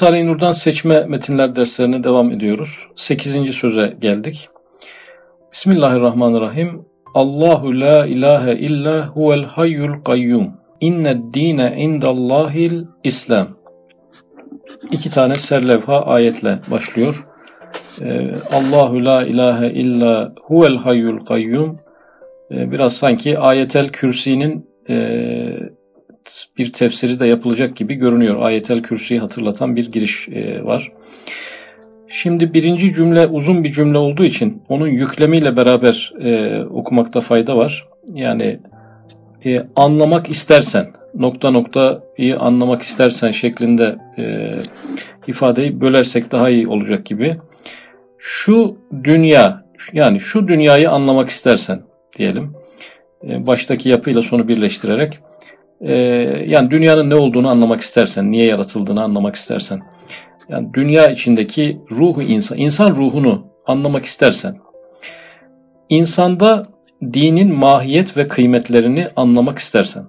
Risale-i Nur'dan seçme metinler derslerine devam ediyoruz. 8. söze geldik. Bismillahirrahmanirrahim. Allahu la ilahe illa huvel hayyul kayyum. İnned dine indallahil İslam. İki tane serlevha ayetle başlıyor. Ee, Allahu la ilahe illa huvel hayyul kayyum. Ee, biraz sanki ayetel kürsinin e, bir tefsiri de yapılacak gibi görünüyor. Ayetel Kürsü'yü hatırlatan bir giriş e, var. Şimdi birinci cümle uzun bir cümle olduğu için onun yüklemiyle beraber e, okumakta fayda var. Yani e, anlamak istersen, nokta nokta iyi anlamak istersen şeklinde e, ifadeyi bölersek daha iyi olacak gibi. Şu dünya, yani şu dünyayı anlamak istersen diyelim, e, baştaki yapıyla sonu birleştirerek e, yani dünyanın ne olduğunu anlamak istersen, niye yaratıldığını anlamak istersen, yani dünya içindeki ruhu insan, insan ruhunu anlamak istersen, insanda dinin mahiyet ve kıymetlerini anlamak istersen,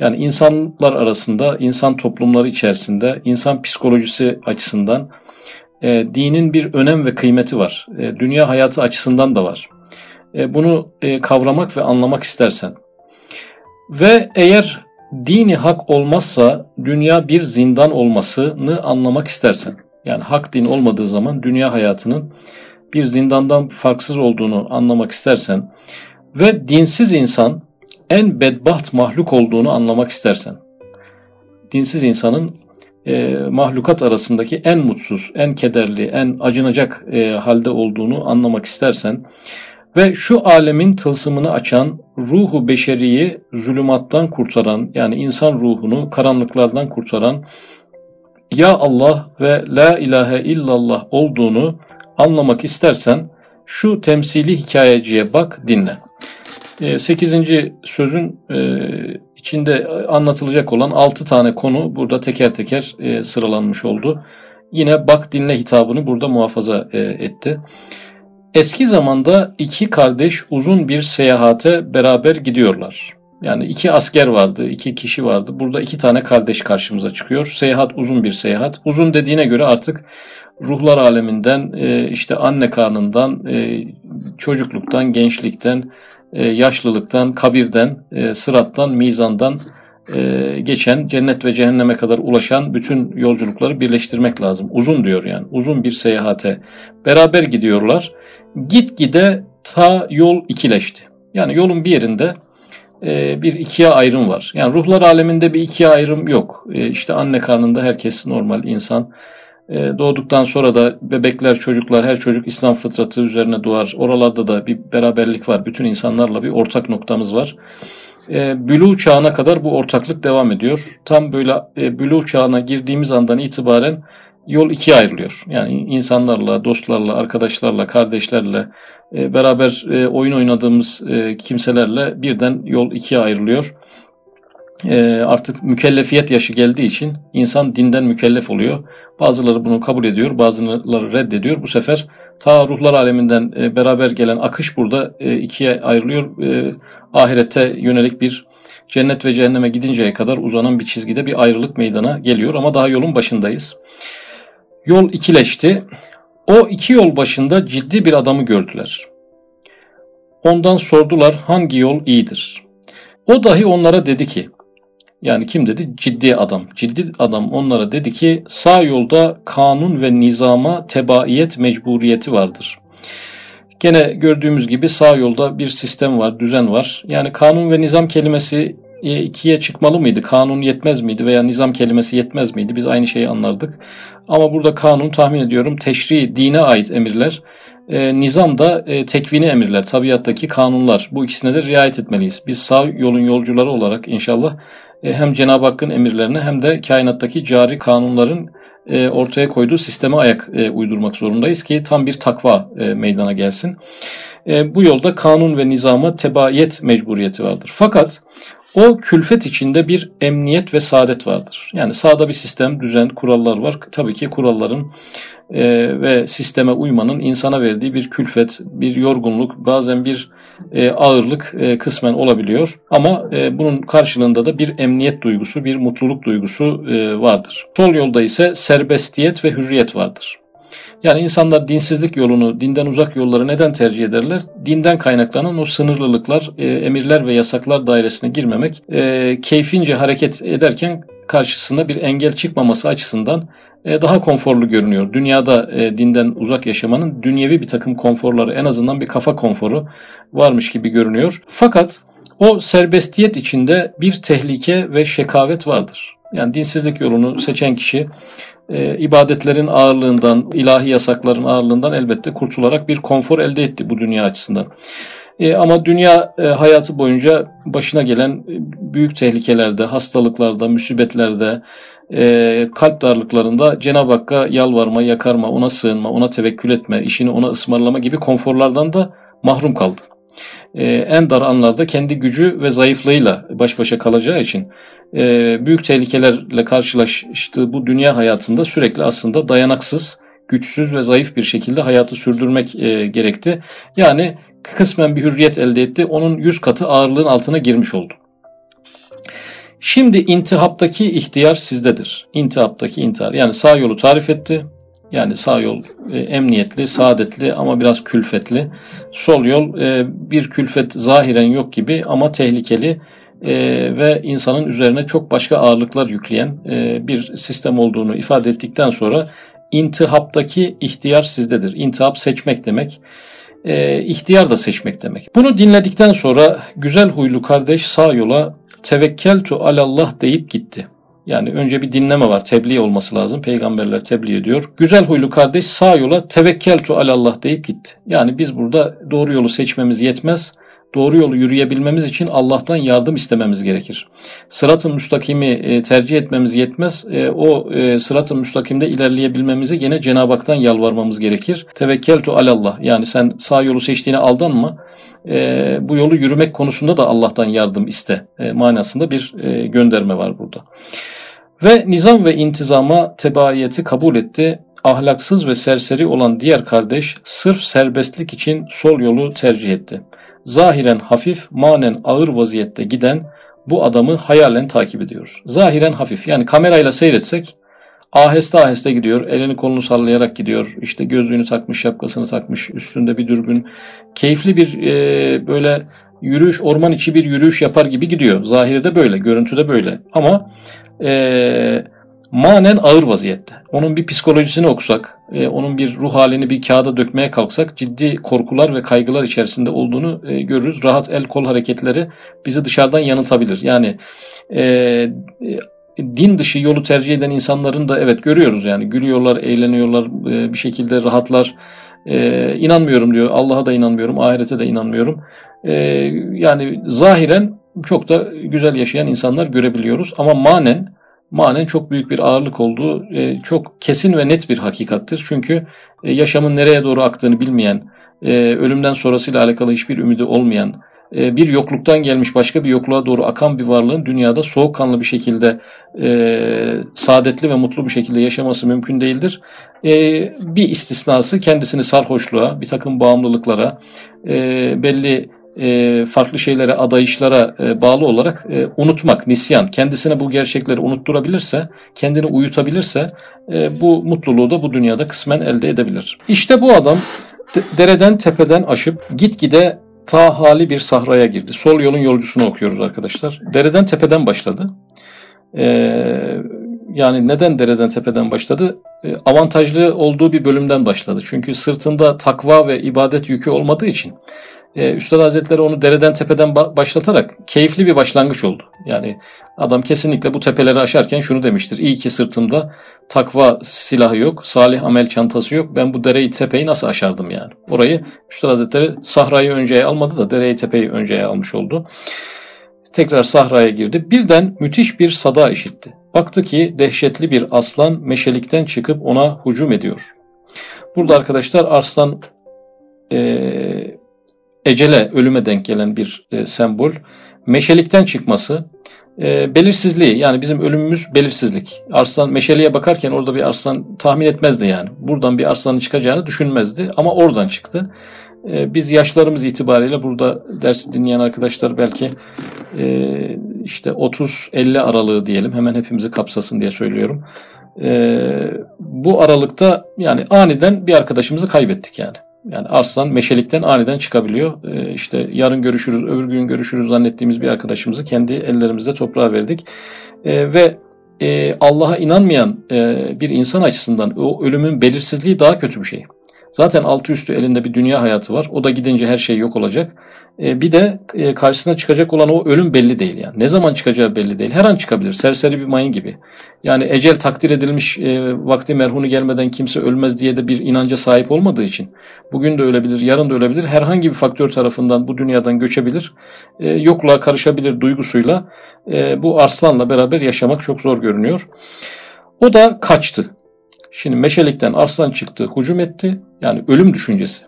yani insanlar arasında, insan toplumları içerisinde, insan psikolojisi açısından e, dinin bir önem ve kıymeti var. E, dünya hayatı açısından da var. E, bunu e, kavramak ve anlamak istersen, ve eğer dini hak olmazsa dünya bir zindan olmasını anlamak istersen, yani hak din olmadığı zaman dünya hayatının bir zindandan farksız olduğunu anlamak istersen ve dinsiz insan en bedbaht mahluk olduğunu anlamak istersen, dinsiz insanın e, mahlukat arasındaki en mutsuz, en kederli, en acınacak e, halde olduğunu anlamak istersen ve şu alemin tılsımını açan, ruhu beşeriyi zulümattan kurtaran, yani insan ruhunu karanlıklardan kurtaran, Ya Allah ve La ilahe illallah olduğunu anlamak istersen, şu temsili hikayeciye bak, dinle. 8. Ee, sözün e, içinde anlatılacak olan 6 tane konu burada teker teker e, sıralanmış oldu. Yine bak dinle hitabını burada muhafaza e, etti. Eski zamanda iki kardeş uzun bir seyahate beraber gidiyorlar. Yani iki asker vardı, iki kişi vardı. Burada iki tane kardeş karşımıza çıkıyor. Seyahat uzun bir seyahat. Uzun dediğine göre artık ruhlar aleminden, e, işte anne karnından, e, çocukluktan, gençlikten, e, yaşlılıktan, kabirden, sırattan, mizandan geçen, cennet ve cehenneme kadar ulaşan bütün yolculukları birleştirmek lazım. Uzun diyor yani. Uzun bir seyahate beraber gidiyorlar gitgide ta yol ikileşti. Yani yolun bir yerinde e, bir ikiye ayrım var. Yani ruhlar aleminde bir ikiye ayrım yok. E, işte anne karnında herkes normal insan. E, doğduktan sonra da bebekler, çocuklar, her çocuk İslam fıtratı üzerine doğar. Oralarda da bir beraberlik var. Bütün insanlarla bir ortak noktamız var. Bülü çağına kadar bu ortaklık devam ediyor. Tam böyle Bülü çağına girdiğimiz andan itibaren yol ikiye ayrılıyor. Yani insanlarla, dostlarla, arkadaşlarla, kardeşlerle e, beraber e, oyun oynadığımız e, kimselerle birden yol ikiye ayrılıyor. Artık mükellefiyet yaşı geldiği için insan dinden mükellef oluyor. Bazıları bunu kabul ediyor, bazıları reddediyor. Bu sefer ta ruhlar aleminden beraber gelen akış burada ikiye ayrılıyor. Ahirete yönelik bir cennet ve cehenneme gidinceye kadar uzanan bir çizgide bir ayrılık meydana geliyor ama daha yolun başındayız. Yol ikileşti. O iki yol başında ciddi bir adamı gördüler. Ondan sordular hangi yol iyidir. O dahi onlara dedi ki, yani kim dedi? Ciddi adam. Ciddi adam onlara dedi ki sağ yolda kanun ve nizama tebaiyet mecburiyeti vardır. Gene gördüğümüz gibi sağ yolda bir sistem var, düzen var. Yani kanun ve nizam kelimesi ikiye çıkmalı mıydı? Kanun yetmez miydi veya nizam kelimesi yetmez miydi? Biz aynı şeyi anlardık. Ama burada kanun tahmin ediyorum teşri, dine ait emirler. E, nizam da e, tekvini emirler, tabiattaki kanunlar. Bu ikisine de riayet etmeliyiz. Biz sağ yolun yolcuları olarak inşallah e, hem Cenab-ı Hakk'ın emirlerine hem de kainattaki cari kanunların e, ortaya koyduğu sisteme ayak e, uydurmak zorundayız ki tam bir takva e, meydana gelsin. E, bu yolda kanun ve nizama tebayet mecburiyeti vardır. Fakat o külfet içinde bir emniyet ve saadet vardır. Yani sağda bir sistem, düzen, kurallar var. Tabii ki kuralların e, ve sisteme uymanın insana verdiği bir külfet, bir yorgunluk, bazen bir e, ağırlık e, kısmen olabiliyor. Ama e, bunun karşılığında da bir emniyet duygusu, bir mutluluk duygusu e, vardır. Sol yolda ise serbestiyet ve hürriyet vardır. Yani insanlar dinsizlik yolunu, dinden uzak yolları neden tercih ederler? Dinden kaynaklanan o sınırlılıklar, e, emirler ve yasaklar dairesine girmemek, e, keyfince hareket ederken karşısında bir engel çıkmaması açısından e, daha konforlu görünüyor. Dünyada e, dinden uzak yaşamanın dünyevi bir takım konforları, en azından bir kafa konforu varmış gibi görünüyor. Fakat o serbestiyet içinde bir tehlike ve şekavet vardır. Yani dinsizlik yolunu seçen kişi e, ibadetlerin ağırlığından, ilahi yasakların ağırlığından elbette kurtularak bir konfor elde etti bu dünya açısından. E, ama dünya e, hayatı boyunca başına gelen e, büyük tehlikelerde, hastalıklarda, musibetlerde, e, kalp darlıklarında Cenab-ı Hakk'a yalvarma, yakarma, ona sığınma, ona tevekkül etme, işini ona ısmarlama gibi konforlardan da mahrum kaldı. E, en dar anlarda kendi gücü ve zayıflığıyla baş başa kalacağı için e, büyük tehlikelerle karşılaştığı bu dünya hayatında sürekli aslında dayanaksız, güçsüz ve zayıf bir şekilde hayatı sürdürmek e, gerekti. Yani kısmen bir hürriyet elde etti. Onun yüz katı ağırlığın altına girmiş oldu. Şimdi intihaptaki ihtiyar sizdedir. İntihaptaki intihar. Yani sağ yolu tarif etti. Yani sağ yol e, emniyetli, saadetli ama biraz külfetli. Sol yol e, bir külfet zahiren yok gibi ama tehlikeli e, ve insanın üzerine çok başka ağırlıklar yükleyen e, bir sistem olduğunu ifade ettikten sonra intihaptaki ihtiyar sizdedir. İntihap seçmek demek. E, ihtiyar da seçmek demek. Bunu dinledikten sonra güzel huylu kardeş sağ yola tevekkeltu alallah deyip gitti. Yani önce bir dinleme var. Tebliğ olması lazım. Peygamberler tebliğ ediyor. Güzel huylu kardeş sağ yola tevekkeltu alallah deyip gitti. Yani biz burada doğru yolu seçmemiz yetmez doğru yolu yürüyebilmemiz için Allah'tan yardım istememiz gerekir. Sırat-ı müstakimi e, tercih etmemiz yetmez. E, o e, sırat-ı müstakimde ilerleyebilmemizi yine Cenab-ı Hak'tan yalvarmamız gerekir. Tevekkeltu alallah. Yani sen sağ yolu seçtiğine aldanma. Bu yolu yürümek konusunda da Allah'tan yardım iste manasında bir gönderme var burada. Ve nizam ve intizama tebaiyeti kabul etti. Ahlaksız ve serseri olan diğer kardeş sırf serbestlik için sol yolu tercih etti zahiren hafif, manen ağır vaziyette giden bu adamı hayalen takip ediyoruz. Zahiren hafif yani kamerayla seyretsek aheste aheste gidiyor, elini kolunu sallayarak gidiyor, işte gözlüğünü takmış, şapkasını takmış, üstünde bir dürbün. Keyifli bir e, böyle yürüyüş, orman içi bir yürüyüş yapar gibi gidiyor. Zahirde böyle, görüntüde böyle. Ama e, manen ağır vaziyette. Onun bir psikolojisini okusak, e, onun bir ruh halini bir kağıda dökmeye kalksak ciddi korkular ve kaygılar içerisinde olduğunu e, görürüz. Rahat el kol hareketleri bizi dışarıdan yanıltabilir. Yani e, din dışı yolu tercih eden insanların da evet görüyoruz yani gülüyorlar, eğleniyorlar, e, bir şekilde rahatlar. E, inanmıyorum diyor. Allah'a da inanmıyorum, ahirete de inanmıyorum. E, yani zahiren çok da güzel yaşayan insanlar görebiliyoruz ama manen manen çok büyük bir ağırlık olduğu e, çok kesin ve net bir hakikattir. Çünkü e, yaşamın nereye doğru aktığını bilmeyen, e, ölümden sonrasıyla alakalı hiçbir ümidi olmayan, e, bir yokluktan gelmiş başka bir yokluğa doğru akan bir varlığın dünyada soğukkanlı bir şekilde e, saadetli ve mutlu bir şekilde yaşaması mümkün değildir. E, bir istisnası kendisini sarhoşluğa, bir takım bağımlılıklara, e, belli e, farklı şeylere, adayışlara e, bağlı olarak e, unutmak, nisyan. Kendisine bu gerçekleri unutturabilirse, kendini uyutabilirse bu mutluluğu da bu dünyada kısmen elde edebilir. İşte bu adam dereden tepeden aşıp gitgide ta hali bir sahraya girdi. Sol yolun yolcusunu okuyoruz arkadaşlar. Dereden tepeden başladı. yani neden dereden tepeden başladı? avantajlı olduğu bir bölümden başladı. Çünkü sırtında takva ve ibadet yükü olmadığı için e, Üstad Hazretleri onu dereden tepeden başlatarak keyifli bir başlangıç oldu. Yani adam kesinlikle bu tepeleri aşarken şunu demiştir. İyi ki sırtımda takva silahı yok, salih amel çantası yok. Ben bu dereyi tepeyi nasıl aşardım yani? Orayı Üstad Hazretleri sahrayı önceye almadı da dereyi tepeyi önceye almış oldu. Tekrar sahraya girdi. Birden müthiş bir sada işitti. Baktı ki dehşetli bir aslan meşelikten çıkıp ona hücum ediyor. Burada arkadaşlar arslan e, ecele, ölüme denk gelen bir e, sembol. Meşelikten çıkması, e, belirsizliği yani bizim ölümümüz belirsizlik. Arslan meşeliğe bakarken orada bir arslan tahmin etmezdi yani. Buradan bir arslanın çıkacağını düşünmezdi ama oradan çıktı. E, biz yaşlarımız itibariyle burada dersi dinleyen arkadaşlar belki e, işte 30-50 aralığı diyelim hemen hepimizi kapsasın diye söylüyorum. E, bu aralıkta yani aniden bir arkadaşımızı kaybettik yani. Yani arslan meşelikten aniden çıkabiliyor. Ee, işte yarın görüşürüz, öbür gün görüşürüz zannettiğimiz bir arkadaşımızı kendi ellerimizde toprağa verdik. Ee, ve e, Allah'a inanmayan e, bir insan açısından o ölümün belirsizliği daha kötü bir şey. Zaten altı üstü elinde bir dünya hayatı var. O da gidince her şey yok olacak. E, bir de e, karşısına çıkacak olan o ölüm belli değil yani. Ne zaman çıkacağı belli değil. Her an çıkabilir. Serseri bir mayın gibi. Yani ecel takdir edilmiş e, vakti merhunu gelmeden kimse ölmez diye de bir inanca sahip olmadığı için. Bugün de ölebilir, yarın da ölebilir. Herhangi bir faktör tarafından bu dünyadan göçebilir. Yokluğa karışabilir duygusuyla. Bu arslanla beraber yaşamak çok zor görünüyor. O da kaçtı. Şimdi meşelikten arslan çıktı, hücum etti. Yani ölüm düşüncesi.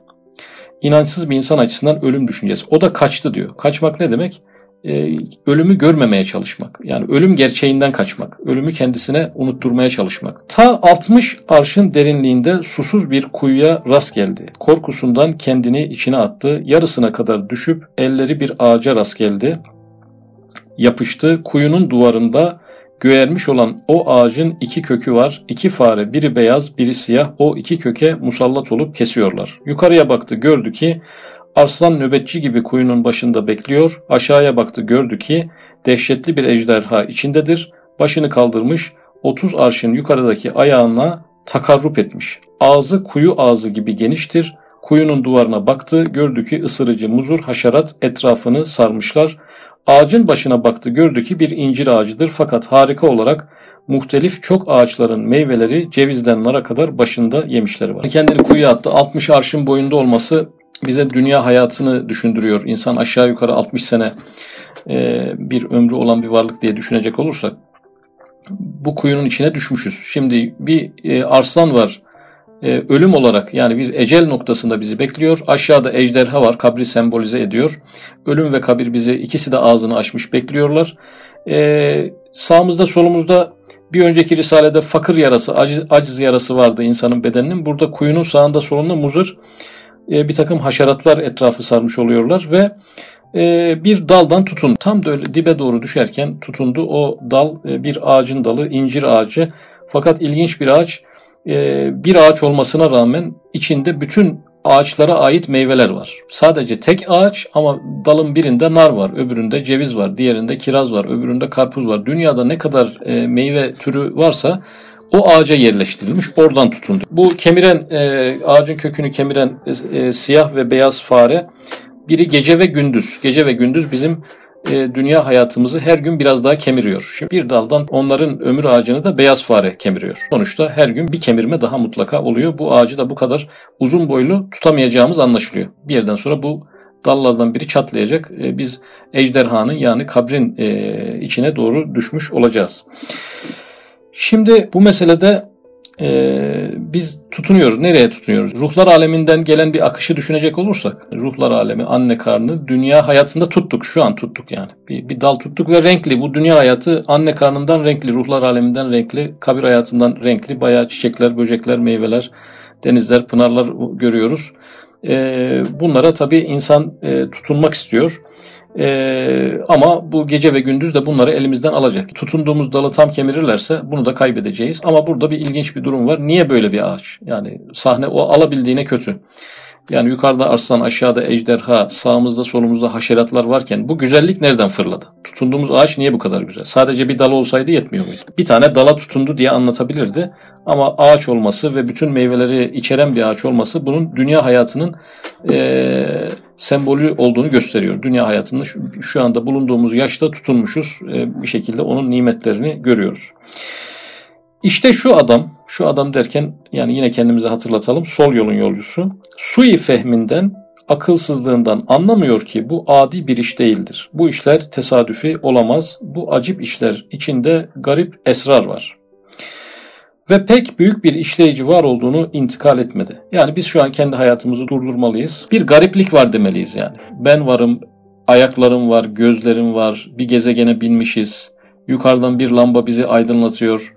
İnançsız bir insan açısından ölüm düşüncesi. O da kaçtı diyor. Kaçmak ne demek? Ee, ölümü görmemeye çalışmak. Yani ölüm gerçeğinden kaçmak. Ölümü kendisine unutturmaya çalışmak. Ta 60 arşın derinliğinde susuz bir kuyuya rast geldi. Korkusundan kendini içine attı. Yarısına kadar düşüp elleri bir ağaca rast geldi. Yapıştı. Kuyunun duvarında Göğermiş olan o ağacın iki kökü var. İki fare biri beyaz biri siyah o iki köke musallat olup kesiyorlar. Yukarıya baktı gördü ki arslan nöbetçi gibi kuyunun başında bekliyor. Aşağıya baktı gördü ki dehşetli bir ejderha içindedir. Başını kaldırmış 30 arşın yukarıdaki ayağına takarrup etmiş. Ağzı kuyu ağzı gibi geniştir. Kuyunun duvarına baktı, gördü ki ısırıcı muzur haşerat etrafını sarmışlar. Ağacın başına baktı gördü ki bir incir ağacıdır fakat harika olarak muhtelif çok ağaçların meyveleri cevizden nara kadar başında yemişleri var. Kendini kuyuya attı. 60 arşın boyunda olması bize dünya hayatını düşündürüyor. İnsan aşağı yukarı 60 sene e, bir ömrü olan bir varlık diye düşünecek olursak bu kuyunun içine düşmüşüz. Şimdi bir e, arslan var e, ölüm olarak yani bir ecel noktasında bizi bekliyor. Aşağıda ejderha var kabri sembolize ediyor. Ölüm ve kabir bizi ikisi de ağzını açmış bekliyorlar. E, sağımızda solumuzda bir önceki risalede fakir yarası, aciz, aciz yarası vardı insanın bedeninin. Burada kuyunun sağında solunda muzır e, bir takım haşeratlar etrafı sarmış oluyorlar ve e, bir daldan tutun. Tam da öyle dibe doğru düşerken tutundu. O dal e, bir ağacın dalı, incir ağacı. Fakat ilginç bir ağaç bir ağaç olmasına rağmen içinde bütün ağaçlara ait meyveler var. Sadece tek ağaç ama dalın birinde nar var, öbüründe ceviz var, diğerinde kiraz var, öbüründe karpuz var. Dünyada ne kadar e, meyve türü varsa o ağaca yerleştirilmiş, oradan tutundu. Bu kemiren, e, ağacın kökünü kemiren siyah ve beyaz fare biri gece ve gündüz. Gece ve gündüz bizim e, dünya hayatımızı her gün biraz daha kemiriyor. Şimdi bir daldan onların ömür ağacını da beyaz fare kemiriyor. Sonuçta her gün bir kemirme daha mutlaka oluyor. Bu ağacı da bu kadar uzun boylu tutamayacağımız anlaşılıyor. Bir yerden sonra bu dallardan biri çatlayacak. E, biz ejderhanın yani kabrin e, içine doğru düşmüş olacağız. Şimdi bu meselede e, biz tutunuyoruz. Nereye tutunuyoruz? Ruhlar aleminden gelen bir akışı düşünecek olursak, ruhlar alemi, anne karnı, dünya hayatında tuttuk. Şu an tuttuk yani. Bir, bir dal tuttuk ve renkli. Bu dünya hayatı anne karnından renkli, ruhlar aleminden renkli, kabir hayatından renkli. Bayağı çiçekler, böcekler, meyveler, denizler, pınarlar görüyoruz. E, bunlara tabii insan e, tutunmak istiyor. Ee, ama bu gece ve gündüz de bunları elimizden alacak. Tutunduğumuz dalı tam kemirirlerse bunu da kaybedeceğiz. Ama burada bir ilginç bir durum var. Niye böyle bir ağaç? Yani sahne o alabildiğine kötü. Yani yukarıda arslan, aşağıda ejderha, sağımızda solumuzda haşeratlar varken bu güzellik nereden fırladı? Tutunduğumuz ağaç niye bu kadar güzel? Sadece bir dal olsaydı yetmiyor muydu? Bir tane dala tutundu diye anlatabilirdi. Ama ağaç olması ve bütün meyveleri içeren bir ağaç olması bunun dünya hayatının e, sembolü olduğunu gösteriyor. Dünya hayatında şu, şu anda bulunduğumuz yaşta tutunmuşuz. E, bir şekilde onun nimetlerini görüyoruz. İşte şu adam, şu adam derken yani yine kendimize hatırlatalım. Sol yolun yolcusu. Sui fehminden, akılsızlığından anlamıyor ki bu adi bir iş değildir. Bu işler tesadüfi olamaz. Bu acip işler içinde garip esrar var. Ve pek büyük bir işleyici var olduğunu intikal etmedi. Yani biz şu an kendi hayatımızı durdurmalıyız. Bir gariplik var demeliyiz yani. Ben varım, ayaklarım var, gözlerim var, bir gezegene binmişiz. Yukarıdan bir lamba bizi aydınlatıyor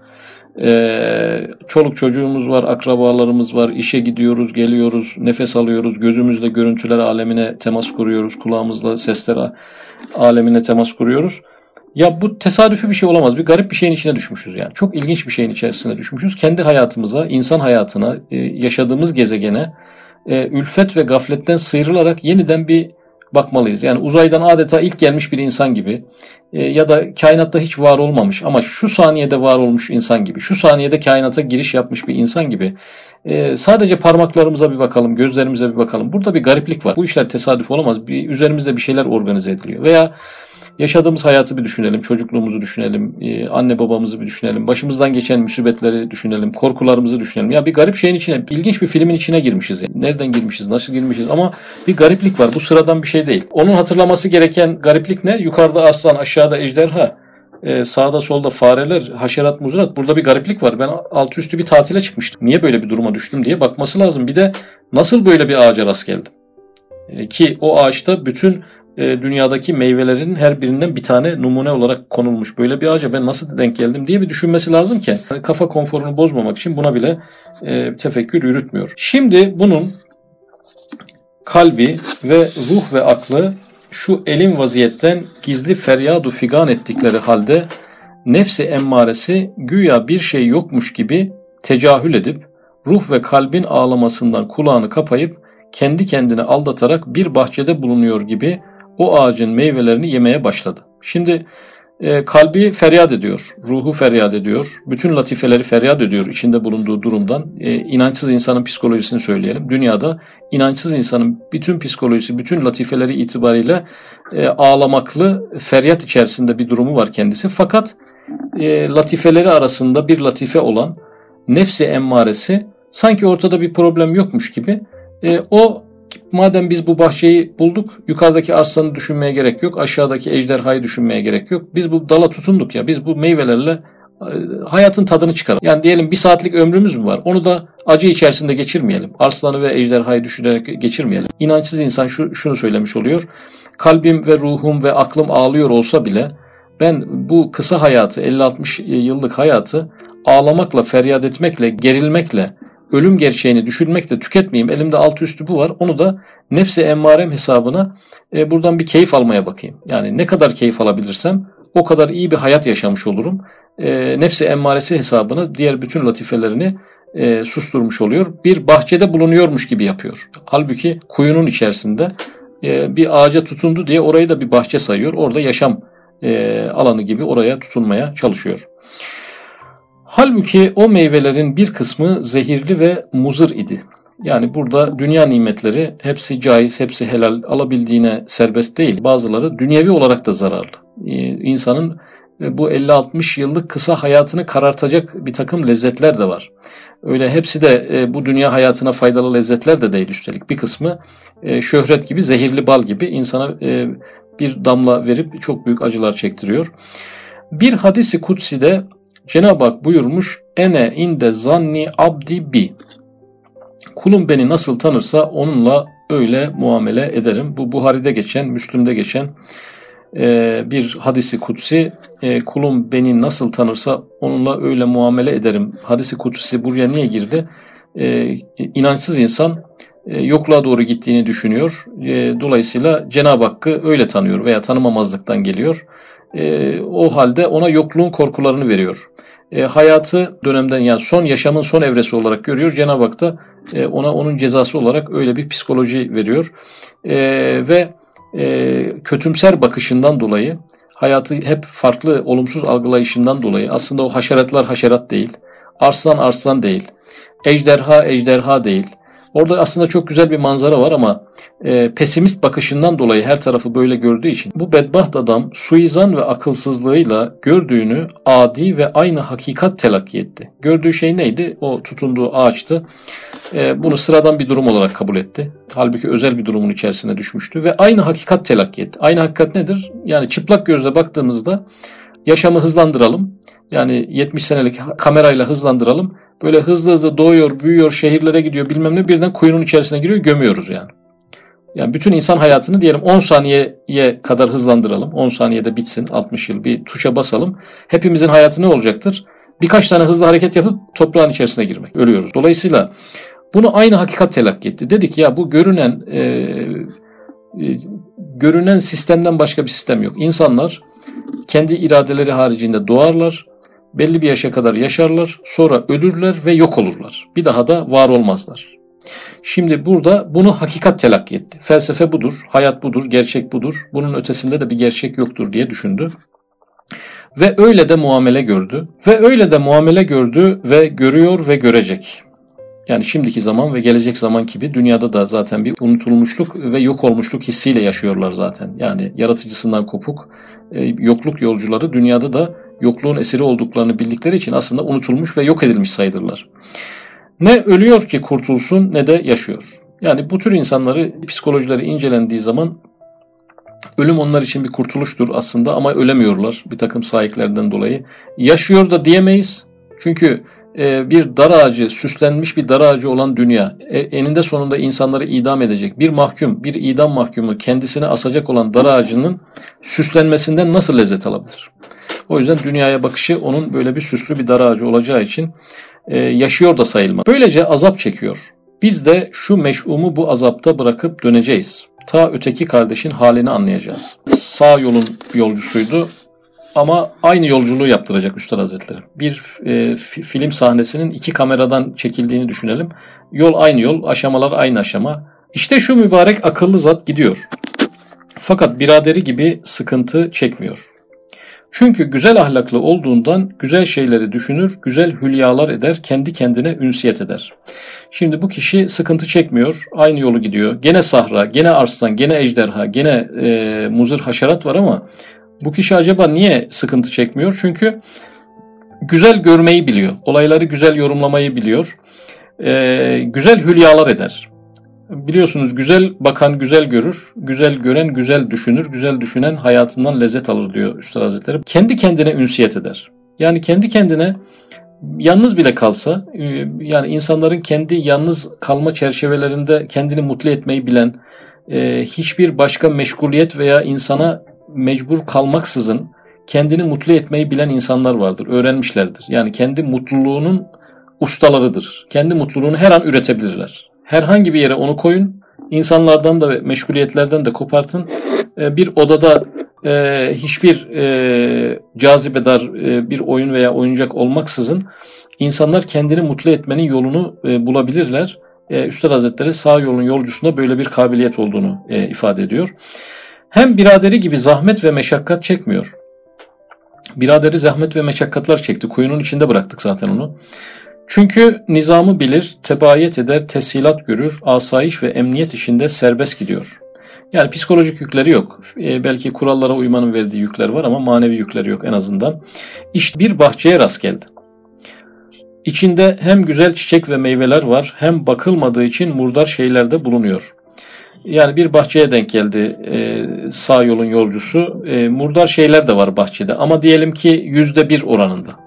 Ee, çoluk çocuğumuz var, akrabalarımız var, işe gidiyoruz, geliyoruz, nefes alıyoruz, gözümüzle görüntüler alemine temas kuruyoruz, kulağımızla sesler alemine temas kuruyoruz. Ya bu tesadüfi bir şey olamaz. Bir garip bir şeyin içine düşmüşüz yani. Çok ilginç bir şeyin içerisine düşmüşüz. Kendi hayatımıza, insan hayatına, e, yaşadığımız gezegene e, ülfet ve gafletten sıyrılarak yeniden bir bakmalıyız. Yani uzaydan adeta ilk gelmiş bir insan gibi e, ya da kainatta hiç var olmamış ama şu saniyede var olmuş insan gibi, şu saniyede kainata giriş yapmış bir insan gibi e, sadece parmaklarımıza bir bakalım, gözlerimize bir bakalım. Burada bir gariplik var. Bu işler tesadüf olamaz. Bir, üzerimizde bir şeyler organize ediliyor. Veya yaşadığımız hayatı bir düşünelim, çocukluğumuzu düşünelim, e, anne babamızı bir düşünelim, başımızdan geçen musibetleri düşünelim, korkularımızı düşünelim. Ya bir garip şeyin içine, ilginç bir filmin içine girmişiz. Yani. Nereden girmişiz, nasıl girmişiz ama bir gariplik var. Bu sıradan bir şey değil. Onun hatırlaması gereken gariplik ne? Yukarıda aslan, aşağıda ejderha. Ee, sağda solda fareler, haşerat, muzrat. Burada bir gariplik var. Ben altı üstü bir tatile çıkmıştım. Niye böyle bir duruma düştüm diye bakması lazım. Bir de nasıl böyle bir ağaca rast geldim? Ee, ki o ağaçta bütün e, dünyadaki meyvelerin her birinden bir tane numune olarak konulmuş. Böyle bir ağaca ben nasıl denk geldim diye bir düşünmesi lazım ki. Yani kafa konforunu bozmamak için buna bile e, tefekkür yürütmüyor. Şimdi bunun kalbi ve ruh ve aklı şu elin vaziyetten gizli feryadu figan ettikleri halde nefsi emmaresi güya bir şey yokmuş gibi tecahül edip ruh ve kalbin ağlamasından kulağını kapayıp kendi kendini aldatarak bir bahçede bulunuyor gibi o ağacın meyvelerini yemeye başladı. Şimdi e, kalbi feryat ediyor, ruhu feryat ediyor, bütün latifeleri feryat ediyor içinde bulunduğu durumdan. E, inançsız insanın psikolojisini söyleyelim. Dünyada inançsız insanın bütün psikolojisi, bütün latifeleri itibariyle e, ağlamaklı, feryat içerisinde bir durumu var kendisi. Fakat e, latifeleri arasında bir latife olan nefsi emmaresi sanki ortada bir problem yokmuş gibi e, o madem biz bu bahçeyi bulduk yukarıdaki arslanı düşünmeye gerek yok. Aşağıdaki ejderhayı düşünmeye gerek yok. Biz bu dala tutunduk ya biz bu meyvelerle e, hayatın tadını çıkaralım. Yani diyelim bir saatlik ömrümüz mü var? Onu da acı içerisinde geçirmeyelim. Arslanı ve ejderhayı düşünerek geçirmeyelim. İnançsız insan şu, şunu söylemiş oluyor. Kalbim ve ruhum ve aklım ağlıyor olsa bile ben bu kısa hayatı 50-60 yıllık hayatı ağlamakla, feryat etmekle, gerilmekle, ölüm gerçeğini düşünmek de tüketmeyeyim. Elimde altı üstü bu var. Onu da nefsi emmarem hesabına e, buradan bir keyif almaya bakayım. Yani ne kadar keyif alabilirsem o kadar iyi bir hayat yaşamış olurum. E, nefsi emmaresi hesabını diğer bütün latifelerini e, susturmuş oluyor. Bir bahçede bulunuyormuş gibi yapıyor. Halbuki kuyunun içerisinde e, bir ağaca tutundu diye orayı da bir bahçe sayıyor. Orada yaşam e, alanı gibi oraya tutunmaya çalışıyor. Halbuki o meyvelerin bir kısmı zehirli ve muzır idi. Yani burada dünya nimetleri hepsi caiz, hepsi helal, alabildiğine serbest değil. Bazıları dünyevi olarak da zararlı. Ee, insanın e, bu 50-60 yıllık kısa hayatını karartacak bir takım lezzetler de var. Öyle hepsi de e, bu dünya hayatına faydalı lezzetler de değil üstelik. Bir kısmı e, şöhret gibi, zehirli bal gibi insana bir damla verip çok büyük acılar çektiriyor. Bir hadisi kutsi'de Cenab-ı Hak buyurmuş ene inde zanni abdi bi. Kulum beni nasıl tanırsa onunla öyle muamele ederim. Bu Buhari'de geçen, Müslüm'de geçen e, bir hadisi kutsi. E, kulum beni nasıl tanırsa onunla öyle muamele ederim. Hadisi kutsi buraya niye girdi? E, inançsız insan e, yokluğa doğru gittiğini düşünüyor. E, dolayısıyla Cenab-ı Hakk'ı öyle tanıyor veya tanımamazlıktan geliyor e, o halde ona yokluğun korkularını veriyor. E, hayatı dönemden yani son yaşamın son evresi olarak görüyor. Cenab-ı Hak da e, ona onun cezası olarak öyle bir psikoloji veriyor. E, ve e, kötümser bakışından dolayı hayatı hep farklı olumsuz algılayışından dolayı aslında o haşeratlar haşerat değil. Arslan arslan değil. Ejderha ejderha değil. Orada aslında çok güzel bir manzara var ama e, pesimist bakışından dolayı her tarafı böyle gördüğü için bu bedbaht adam suizan ve akılsızlığıyla gördüğünü adi ve aynı hakikat telakki etti. Gördüğü şey neydi? O tutunduğu ağaçtı. E, bunu sıradan bir durum olarak kabul etti. Halbuki özel bir durumun içerisine düşmüştü ve aynı hakikat telakki etti. Aynı hakikat nedir? Yani çıplak gözle baktığımızda yaşamı hızlandıralım. Yani 70 senelik kamerayla hızlandıralım böyle hızlı hızlı doğuyor, büyüyor, şehirlere gidiyor bilmem ne birden kuyunun içerisine giriyor gömüyoruz yani. Yani bütün insan hayatını diyelim 10 saniyeye kadar hızlandıralım. 10 saniyede bitsin 60 yıl bir tuşa basalım. Hepimizin hayatı ne olacaktır? birkaç tane hızlı hareket yapıp toprağın içerisine girmek. Ölüyoruz. Dolayısıyla bunu aynı hakikat telakki etti. Dedik ya bu görünen e, e, görünen sistemden başka bir sistem yok. İnsanlar kendi iradeleri haricinde doğarlar, belli bir yaşa kadar yaşarlar, sonra ölürler ve yok olurlar. Bir daha da var olmazlar. Şimdi burada bunu hakikat telakki etti. Felsefe budur, hayat budur, gerçek budur. Bunun ötesinde de bir gerçek yoktur diye düşündü. Ve öyle de muamele gördü. Ve öyle de muamele gördü ve görüyor ve görecek. Yani şimdiki zaman ve gelecek zaman gibi dünyada da zaten bir unutulmuşluk ve yok olmuşluk hissiyle yaşıyorlar zaten. Yani yaratıcısından kopuk e, yokluk yolcuları dünyada da yokluğun esiri olduklarını bildikleri için aslında unutulmuş ve yok edilmiş sayılırlar. Ne ölüyor ki kurtulsun ne de yaşıyor. Yani bu tür insanları psikolojileri incelendiği zaman ölüm onlar için bir kurtuluştur aslında ama ölemiyorlar bir takım sahiplerden dolayı. Yaşıyor da diyemeyiz. Çünkü e, bir dar ağacı, süslenmiş bir dar ağacı olan dünya, e, eninde sonunda insanları idam edecek bir mahkum, bir idam mahkumu kendisine asacak olan dar ağacının süslenmesinden nasıl lezzet alabilir? O yüzden dünyaya bakışı onun böyle bir süslü bir dar ağacı olacağı için e, yaşıyor da sayılmaz. Böylece azap çekiyor. Biz de şu meş'umu bu azapta bırakıp döneceğiz. Ta öteki kardeşin halini anlayacağız. Sağ yolun yolcusuydu ama aynı yolculuğu yaptıracak Üstad Hazretleri. Bir e, film sahnesinin iki kameradan çekildiğini düşünelim. Yol aynı yol, aşamalar aynı aşama. İşte şu mübarek akıllı zat gidiyor. Fakat biraderi gibi sıkıntı çekmiyor. Çünkü güzel ahlaklı olduğundan güzel şeyleri düşünür, güzel hülyalar eder, kendi kendine ünsiyet eder. Şimdi bu kişi sıkıntı çekmiyor, aynı yolu gidiyor. Gene sahra, gene arslan, gene ejderha, gene e, muzır haşerat var ama bu kişi acaba niye sıkıntı çekmiyor? Çünkü güzel görmeyi biliyor, olayları güzel yorumlamayı biliyor, e, güzel hülyalar eder. Biliyorsunuz güzel bakan güzel görür, güzel gören güzel düşünür, güzel düşünen hayatından lezzet alır diyor Üstad Hazretleri. Kendi kendine ünsiyet eder. Yani kendi kendine yalnız bile kalsa, e, yani insanların kendi yalnız kalma çerçevelerinde kendini mutlu etmeyi bilen, e, hiçbir başka meşguliyet veya insana mecbur kalmaksızın kendini mutlu etmeyi bilen insanlar vardır, öğrenmişlerdir. Yani kendi mutluluğunun ustalarıdır. Kendi mutluluğunu her an üretebilirler. Herhangi bir yere onu koyun, insanlardan da ve meşguliyetlerden de kopartın. E, bir odada e, hiçbir e, cazibedar bir oyun veya oyuncak olmaksızın insanlar kendini mutlu etmenin yolunu bulabilirler. Üstad Hazretleri sağ yolun yolcusunda böyle bir kabiliyet olduğunu ifade ediyor. Hem biraderi gibi zahmet ve meşakkat çekmiyor. Biraderi zahmet ve meşakkatlar çekti. Kuyunun içinde bıraktık zaten onu. Çünkü nizamı bilir, tebayet eder, teshilat görür, asayiş ve emniyet işinde serbest gidiyor. Yani psikolojik yükleri yok. E, belki kurallara uymanın verdiği yükler var ama manevi yükleri yok en azından. İşte bir bahçeye rast geldi. İçinde hem güzel çiçek ve meyveler var hem bakılmadığı için murdar şeyler bulunuyor. Yani bir bahçeye denk geldi e, sağ yolun yolcusu. E, murdar şeyler de var bahçede ama diyelim ki yüzde bir oranında.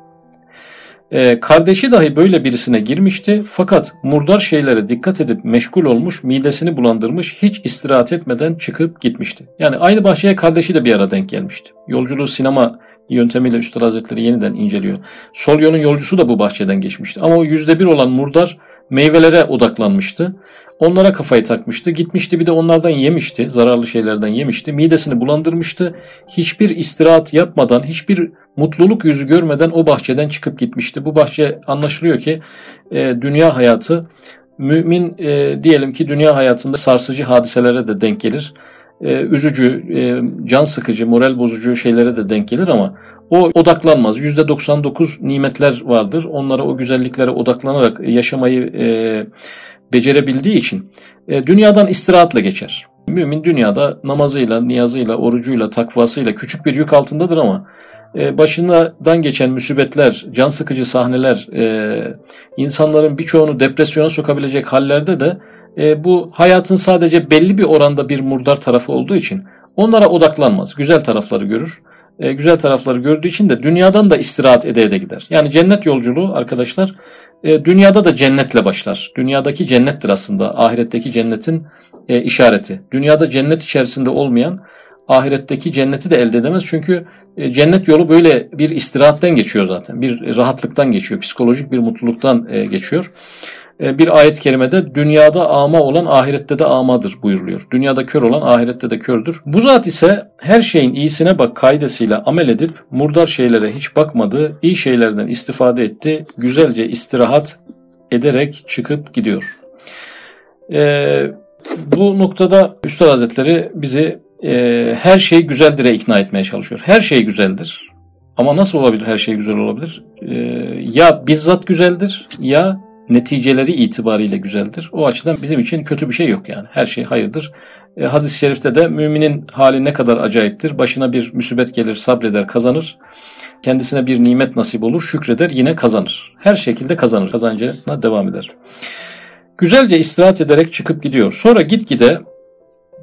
E, kardeşi dahi böyle birisine girmişti fakat murdar şeylere dikkat edip meşgul olmuş, midesini bulandırmış, hiç istirahat etmeden çıkıp gitmişti. Yani aynı bahçeye kardeşi de bir ara denk gelmişti. Yolculuğu sinema yöntemiyle Üstad Hazretleri yeniden inceliyor. Sol yolun yolcusu da bu bahçeden geçmişti. Ama o yüzde bir olan murdar meyvelere odaklanmıştı. Onlara kafayı takmıştı. Gitmişti bir de onlardan yemişti. Zararlı şeylerden yemişti. Midesini bulandırmıştı. Hiçbir istirahat yapmadan, hiçbir mutluluk yüzü görmeden o bahçeden çıkıp gitmişti. Bu bahçe anlaşılıyor ki e, dünya hayatı mümin e, diyelim ki dünya hayatında sarsıcı hadiselere de denk gelir. E, üzücü, e, can sıkıcı, moral bozucu şeylere de denk gelir ama o odaklanmaz. %99 nimetler vardır. Onlara o güzelliklere odaklanarak yaşamayı e, becerebildiği için e, dünyadan istirahatla geçer. Mümin dünyada namazıyla, niyazıyla, orucuyla, takvasıyla küçük bir yük altındadır ama e, başından geçen müsibetler, can sıkıcı sahneler, e, insanların birçoğunu depresyona sokabilecek hallerde de e, bu hayatın sadece belli bir oranda bir murdar tarafı olduğu için onlara odaklanmaz. Güzel tarafları görür. E, güzel tarafları gördüğü için de dünyadan da istirahat ede ede gider. Yani cennet yolculuğu arkadaşlar e, dünyada da cennetle başlar. Dünyadaki cennettir aslında ahiretteki cennetin e, işareti. Dünyada cennet içerisinde olmayan ahiretteki cenneti de elde edemez. Çünkü cennet yolu böyle bir istirahatten geçiyor zaten. Bir rahatlıktan geçiyor. Psikolojik bir mutluluktan geçiyor. E, bir ayet-i kerimede dünyada ama olan ahirette de amadır buyuruluyor. Dünyada kör olan ahirette de kördür. Bu zat ise her şeyin iyisine bak kaidesiyle amel edip murdar şeylere hiç bakmadı, iyi şeylerden istifade etti, güzelce istirahat ederek çıkıp gidiyor. Ee, bu noktada Üstad Hazretleri bizi e, her şey güzeldir'e ikna etmeye çalışıyor. Her şey güzeldir. Ama nasıl olabilir her şey güzel olabilir? E, ya bizzat güzeldir ya neticeleri itibariyle güzeldir. O açıdan bizim için kötü bir şey yok yani. Her şey hayırdır. E, hadis-i şerifte de müminin hali ne kadar acayiptir. Başına bir müsibet gelir, sabreder, kazanır. Kendisine bir nimet nasip olur, şükreder, yine kazanır. Her şekilde kazanır. Kazancına devam eder. Güzelce istirahat ederek çıkıp gidiyor. Sonra gitgide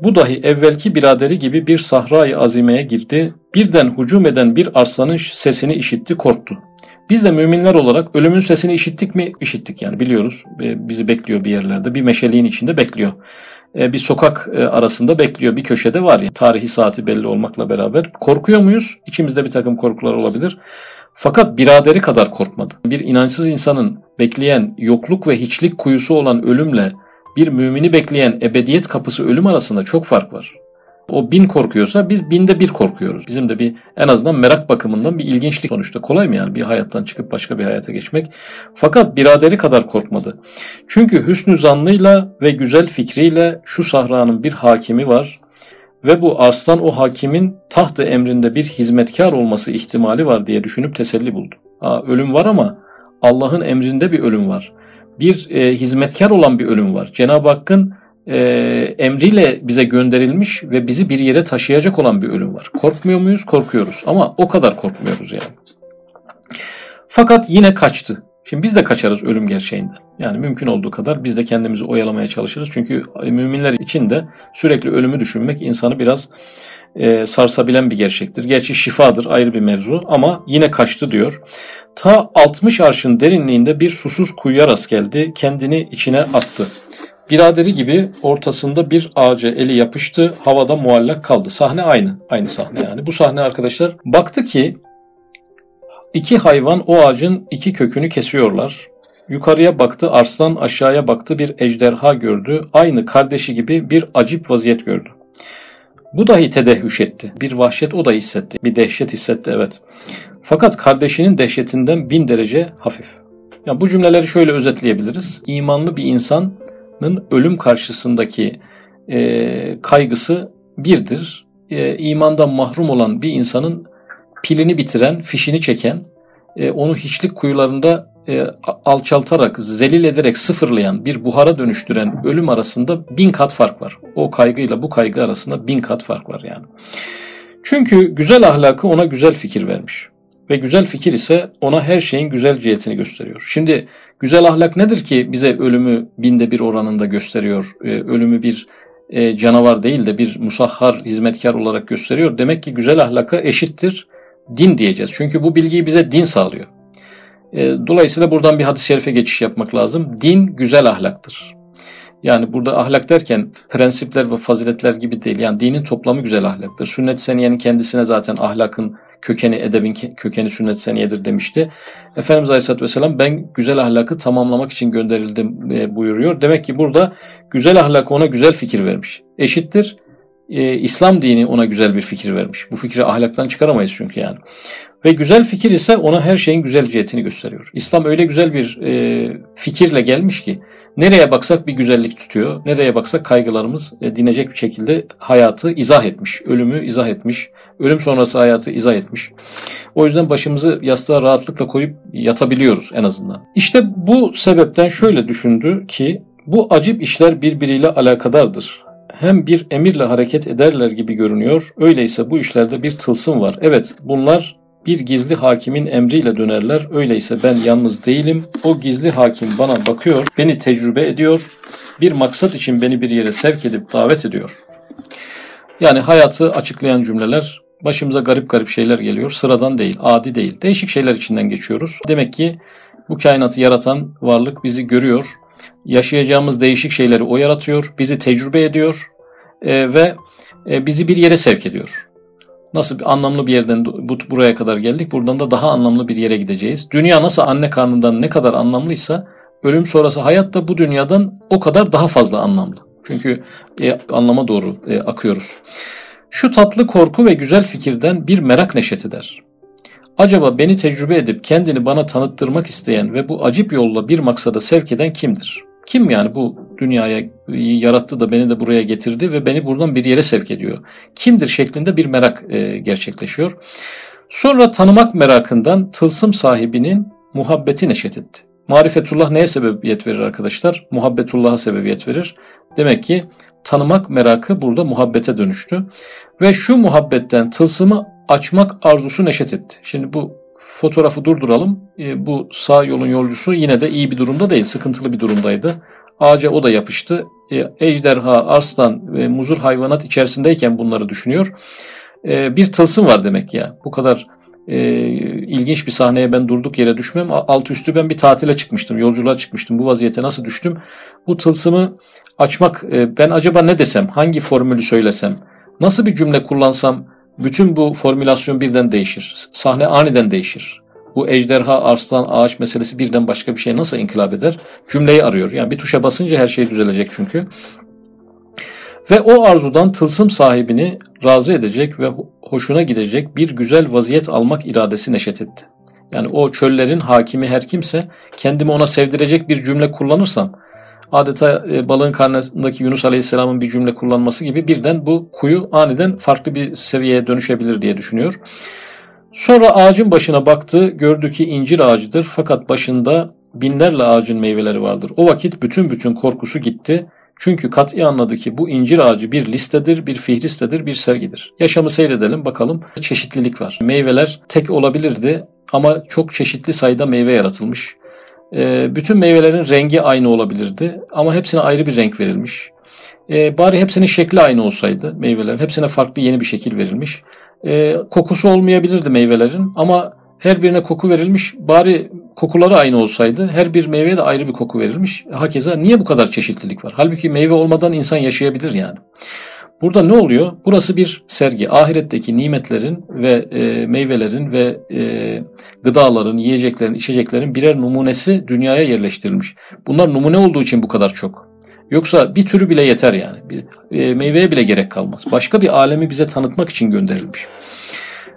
bu dahi evvelki biraderi gibi bir sahrayı azimeye girdi. Birden hücum eden bir arslanın sesini işitti, korktu. Biz de müminler olarak ölümün sesini işittik mi? İşittik yani biliyoruz. Bizi bekliyor bir yerlerde. Bir meşeliğin içinde bekliyor. E, bir sokak e, arasında bekliyor. Bir köşede var ya tarihi saati belli olmakla beraber. Korkuyor muyuz? İçimizde bir takım korkular olabilir. Fakat biraderi kadar korkmadı. Bir inançsız insanın bekleyen yokluk ve hiçlik kuyusu olan ölümle bir mümini bekleyen ebediyet kapısı ölüm arasında çok fark var. O bin korkuyorsa biz binde bir korkuyoruz. Bizim de bir en azından merak bakımından bir ilginçlik sonuçta. Kolay mı yani bir hayattan çıkıp başka bir hayata geçmek? Fakat biraderi kadar korkmadı. Çünkü hüsnü zannıyla ve güzel fikriyle şu sahranın bir hakimi var ve bu arslan o hakimin tahtı emrinde bir hizmetkar olması ihtimali var diye düşünüp teselli buldu. Aa, ölüm var ama Allah'ın emrinde bir ölüm var. Bir e, hizmetkar olan bir ölüm var. Cenab-ı Hakk'ın e, emriyle bize gönderilmiş ve bizi bir yere taşıyacak olan bir ölüm var. Korkmuyor muyuz? Korkuyoruz ama o kadar korkmuyoruz yani. Fakat yine kaçtı. Şimdi biz de kaçarız ölüm gerçeğinden. Yani mümkün olduğu kadar biz de kendimizi oyalamaya çalışırız. Çünkü müminler için de sürekli ölümü düşünmek insanı biraz e, sarsabilen bir gerçektir. Gerçi şifadır ayrı bir mevzu ama yine kaçtı diyor. Ta 60 arşın derinliğinde bir susuz kuyuya rast geldi. Kendini içine attı. Biraderi gibi ortasında bir ağaca eli yapıştı, havada muallak kaldı. Sahne aynı, aynı sahne yani. Bu sahne arkadaşlar baktı ki iki hayvan o ağacın iki kökünü kesiyorlar. Yukarıya baktı arslan, aşağıya baktı bir ejderha gördü. Aynı kardeşi gibi bir acip vaziyet gördü. Bu dahi tedehüş etti. Bir vahşet o da hissetti. Bir dehşet hissetti evet. Fakat kardeşinin dehşetinden bin derece hafif. Ya bu cümleleri şöyle özetleyebiliriz. İmanlı bir insan ölüm karşısındaki e, kaygısı birdir. E, imandan mahrum olan bir insanın pilini bitiren, fişini çeken, e, onu hiçlik kuyularında e, alçaltarak, zelil ederek sıfırlayan, bir buhara dönüştüren ölüm arasında bin kat fark var. O kaygıyla bu kaygı arasında bin kat fark var yani. Çünkü güzel ahlakı ona güzel fikir vermiş. Ve güzel fikir ise ona her şeyin güzel cihetini gösteriyor. Şimdi güzel ahlak nedir ki bize ölümü binde bir oranında gösteriyor? Ee, ölümü bir e, canavar değil de bir musahhar hizmetkar olarak gösteriyor. Demek ki güzel ahlaka eşittir din diyeceğiz. Çünkü bu bilgiyi bize din sağlıyor. E, dolayısıyla buradan bir hadis-i şerife geçiş yapmak lazım. Din güzel ahlaktır. Yani burada ahlak derken prensipler ve faziletler gibi değil. Yani dinin toplamı güzel ahlaktır. Sünnet seniyenin kendisine zaten ahlakın kökeni, edebin kökeni sünnet seniyedir demişti. Efendimiz Aleyhisselatü Vesselam ben güzel ahlakı tamamlamak için gönderildim e, buyuruyor. Demek ki burada güzel ahlak ona güzel fikir vermiş. Eşittir. Ee, İslam dini ona güzel bir fikir vermiş. Bu fikri ahlaktan çıkaramayız çünkü yani. Ve güzel fikir ise ona her şeyin güzel cihetini gösteriyor. İslam öyle güzel bir e, fikirle gelmiş ki nereye baksak bir güzellik tutuyor. Nereye baksak kaygılarımız e, dinecek bir şekilde hayatı izah etmiş. Ölümü izah etmiş. Ölüm sonrası hayatı izah etmiş. O yüzden başımızı yastığa rahatlıkla koyup yatabiliyoruz en azından. İşte bu sebepten şöyle düşündü ki bu acip işler birbiriyle alakadardır hem bir emirle hareket ederler gibi görünüyor. Öyleyse bu işlerde bir tılsım var. Evet bunlar bir gizli hakimin emriyle dönerler. Öyleyse ben yalnız değilim. O gizli hakim bana bakıyor, beni tecrübe ediyor. Bir maksat için beni bir yere sevk edip davet ediyor. Yani hayatı açıklayan cümleler başımıza garip garip şeyler geliyor. Sıradan değil, adi değil. Değişik şeyler içinden geçiyoruz. Demek ki bu kainatı yaratan varlık bizi görüyor. Yaşayacağımız değişik şeyleri o yaratıyor. Bizi tecrübe ediyor e, ve e, bizi bir yere sevk ediyor. Nasıl bir anlamlı bir yerden bu, buraya kadar geldik. Buradan da daha anlamlı bir yere gideceğiz. Dünya nasıl anne karnından ne kadar anlamlıysa ölüm sonrası hayat da bu dünyadan o kadar daha fazla anlamlı. Çünkü e, anlama doğru e, akıyoruz. Şu tatlı korku ve güzel fikirden bir merak neşet eder. Acaba beni tecrübe edip kendini bana tanıttırmak isteyen ve bu acip yolla bir maksada sevk eden kimdir? Kim yani bu dünyaya yarattı da beni de buraya getirdi ve beni buradan bir yere sevk ediyor? Kimdir şeklinde bir merak e, gerçekleşiyor. Sonra tanımak merakından tılsım sahibinin muhabbeti neşet etti. Marifetullah neye sebebiyet verir arkadaşlar? Muhabbetullah'a sebebiyet verir. Demek ki tanımak merakı burada muhabbete dönüştü. Ve şu muhabbetten tılsımı açmak arzusu neşet etti. Şimdi bu fotoğrafı durduralım. E, bu sağ yolun yolcusu yine de iyi bir durumda değil, sıkıntılı bir durumdaydı. Ağaca o da yapıştı. E, ejderha, arslan ve muzur hayvanat içerisindeyken bunları düşünüyor. E, bir tılsım var demek ya. Bu kadar e, ilginç bir sahneye ben durduk yere düşmem. Alt üstü ben bir tatile çıkmıştım, yolculuğa çıkmıştım. Bu vaziyete nasıl düştüm? Bu tılsımı açmak, e, ben acaba ne desem, hangi formülü söylesem, nasıl bir cümle kullansam bütün bu formülasyon birden değişir. Sahne aniden değişir. Bu ejderha, arslan, ağaç meselesi birden başka bir şey nasıl inkılap eder? Cümleyi arıyor. Yani bir tuşa basınca her şey düzelecek çünkü. Ve o arzudan tılsım sahibini razı edecek ve hoşuna gidecek bir güzel vaziyet almak iradesi neşet etti. Yani o çöllerin hakimi her kimse kendimi ona sevdirecek bir cümle kullanırsam adeta e, balığın karnındaki Yunus Aleyhisselam'ın bir cümle kullanması gibi birden bu kuyu aniden farklı bir seviyeye dönüşebilir diye düşünüyor. Sonra ağacın başına baktı, gördü ki incir ağacıdır fakat başında binlerle ağacın meyveleri vardır. O vakit bütün bütün korkusu gitti. Çünkü kat'i anladı ki bu incir ağacı bir listedir, bir fihristedir, bir sergidir. Yaşamı seyredelim bakalım çeşitlilik var. Meyveler tek olabilirdi ama çok çeşitli sayıda meyve yaratılmış. E, bütün meyvelerin rengi aynı olabilirdi ama hepsine ayrı bir renk verilmiş. E, bari hepsinin şekli aynı olsaydı meyvelerin. Hepsine farklı yeni bir şekil verilmiş. E, kokusu olmayabilirdi meyvelerin ama her birine koku verilmiş. Bari kokuları aynı olsaydı her bir meyveye de ayrı bir koku verilmiş. Hakeza niye bu kadar çeşitlilik var? Halbuki meyve olmadan insan yaşayabilir yani. Burada ne oluyor? Burası bir sergi. Ahiretteki nimetlerin ve e, meyvelerin ve e, gıdaların, yiyeceklerin, içeceklerin birer numunesi dünyaya yerleştirilmiş. Bunlar numune olduğu için bu kadar çok. Yoksa bir türü bile yeter yani. Bir, e, meyveye bile gerek kalmaz. Başka bir alemi bize tanıtmak için gönderilmiş.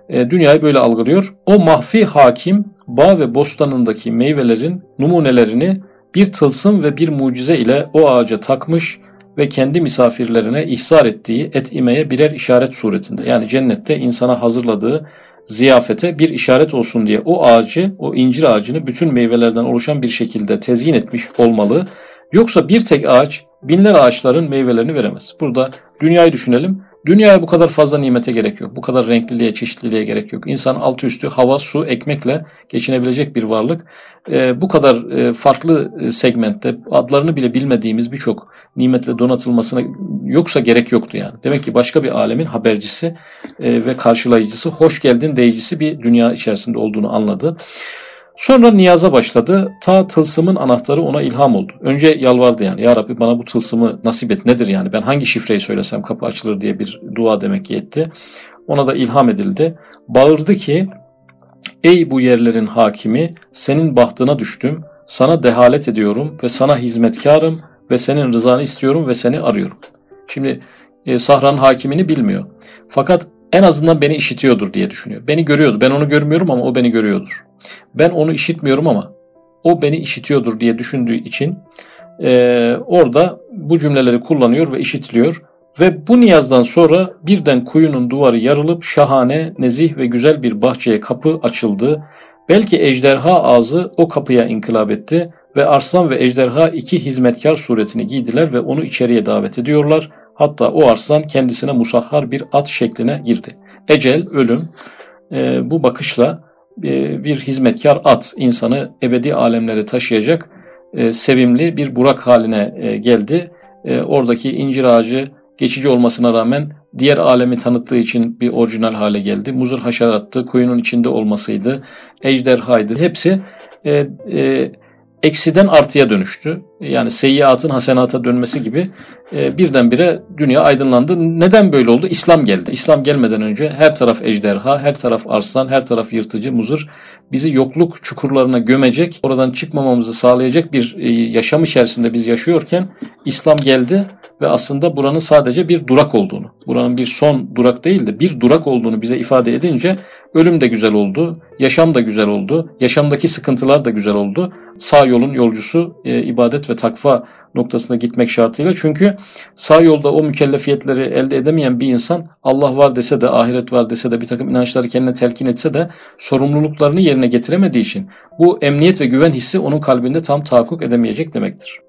E, dünyayı böyle algılıyor. O mahfi hakim bağ ve bostanındaki meyvelerin numunelerini bir tılsım ve bir mucize ile o ağaca takmış ve kendi misafirlerine ihsar ettiği et imeye birer işaret suretinde. Yani cennette insana hazırladığı ziyafete bir işaret olsun diye o ağacı, o incir ağacını bütün meyvelerden oluşan bir şekilde tezyin etmiş olmalı. Yoksa bir tek ağaç binler ağaçların meyvelerini veremez. Burada dünyayı düşünelim. Dünyaya bu kadar fazla nimete gerek yok. Bu kadar renkliliğe, çeşitliliğe gerek yok. İnsan altı üstü hava, su, ekmekle geçinebilecek bir varlık. E, bu kadar e, farklı e, segmentte adlarını bile bilmediğimiz birçok nimetle donatılmasına yoksa gerek yoktu yani. Demek ki başka bir alemin habercisi e, ve karşılayıcısı, hoş geldin deyicisi bir dünya içerisinde olduğunu anladı. Sonra niyaza başladı. Ta tılsımın anahtarı ona ilham oldu. Önce yalvardı yani. Ya Rabbi bana bu tılsımı nasip et. Nedir yani? Ben hangi şifreyi söylesem kapı açılır diye bir dua demek ki etti. Ona da ilham edildi. Bağırdı ki Ey bu yerlerin hakimi senin bahtına düştüm. Sana dehalet ediyorum ve sana hizmetkarım ve senin rızanı istiyorum ve seni arıyorum. Şimdi e, Sahra'nın hakimini bilmiyor. Fakat en azından beni işitiyordur diye düşünüyor. Beni görüyordu. Ben onu görmüyorum ama o beni görüyordur. Ben onu işitmiyorum ama o beni işitiyordur diye düşündüğü için e, orada bu cümleleri kullanıyor ve işitiliyor. Ve bu niyazdan sonra birden kuyunun duvarı yarılıp şahane, nezih ve güzel bir bahçeye kapı açıldı. Belki ejderha ağzı o kapıya inkılap etti ve arslan ve ejderha iki hizmetkar suretini giydiler ve onu içeriye davet ediyorlar. Hatta o arslan kendisine musahhar bir at şekline girdi. Ecel, ölüm e, bu bakışla bir hizmetkar at insanı ebedi alemlere taşıyacak e, sevimli bir burak haline e, geldi. E, oradaki incir ağacı geçici olmasına rağmen diğer alemi tanıttığı için bir orijinal hale geldi. Muzur haşerattı, kuyunun içinde olmasıydı, ejderhaydı. Hepsi e, e, eksiden artıya dönüştü. Yani seyyiatın hasenata dönmesi gibi e, birdenbire dünya aydınlandı. Neden böyle oldu? İslam geldi. İslam gelmeden önce her taraf ejderha, her taraf arslan, her taraf yırtıcı, muzır. Bizi yokluk çukurlarına gömecek, oradan çıkmamamızı sağlayacak bir e, yaşam içerisinde biz yaşıyorken İslam geldi ve aslında buranın sadece bir durak olduğunu, buranın bir son durak değil de bir durak olduğunu bize ifade edince ölüm de güzel oldu, yaşam da güzel oldu, yaşamdaki sıkıntılar da güzel oldu. Sağ yolun yolcusu e, ibadet ve takva noktasına gitmek şartıyla. Çünkü sağ yolda o mükellefiyetleri elde edemeyen bir insan Allah var dese de ahiret var dese de bir takım inançları kendine telkin etse de sorumluluklarını yerine getiremediği için bu emniyet ve güven hissi onun kalbinde tam tahakkuk edemeyecek demektir.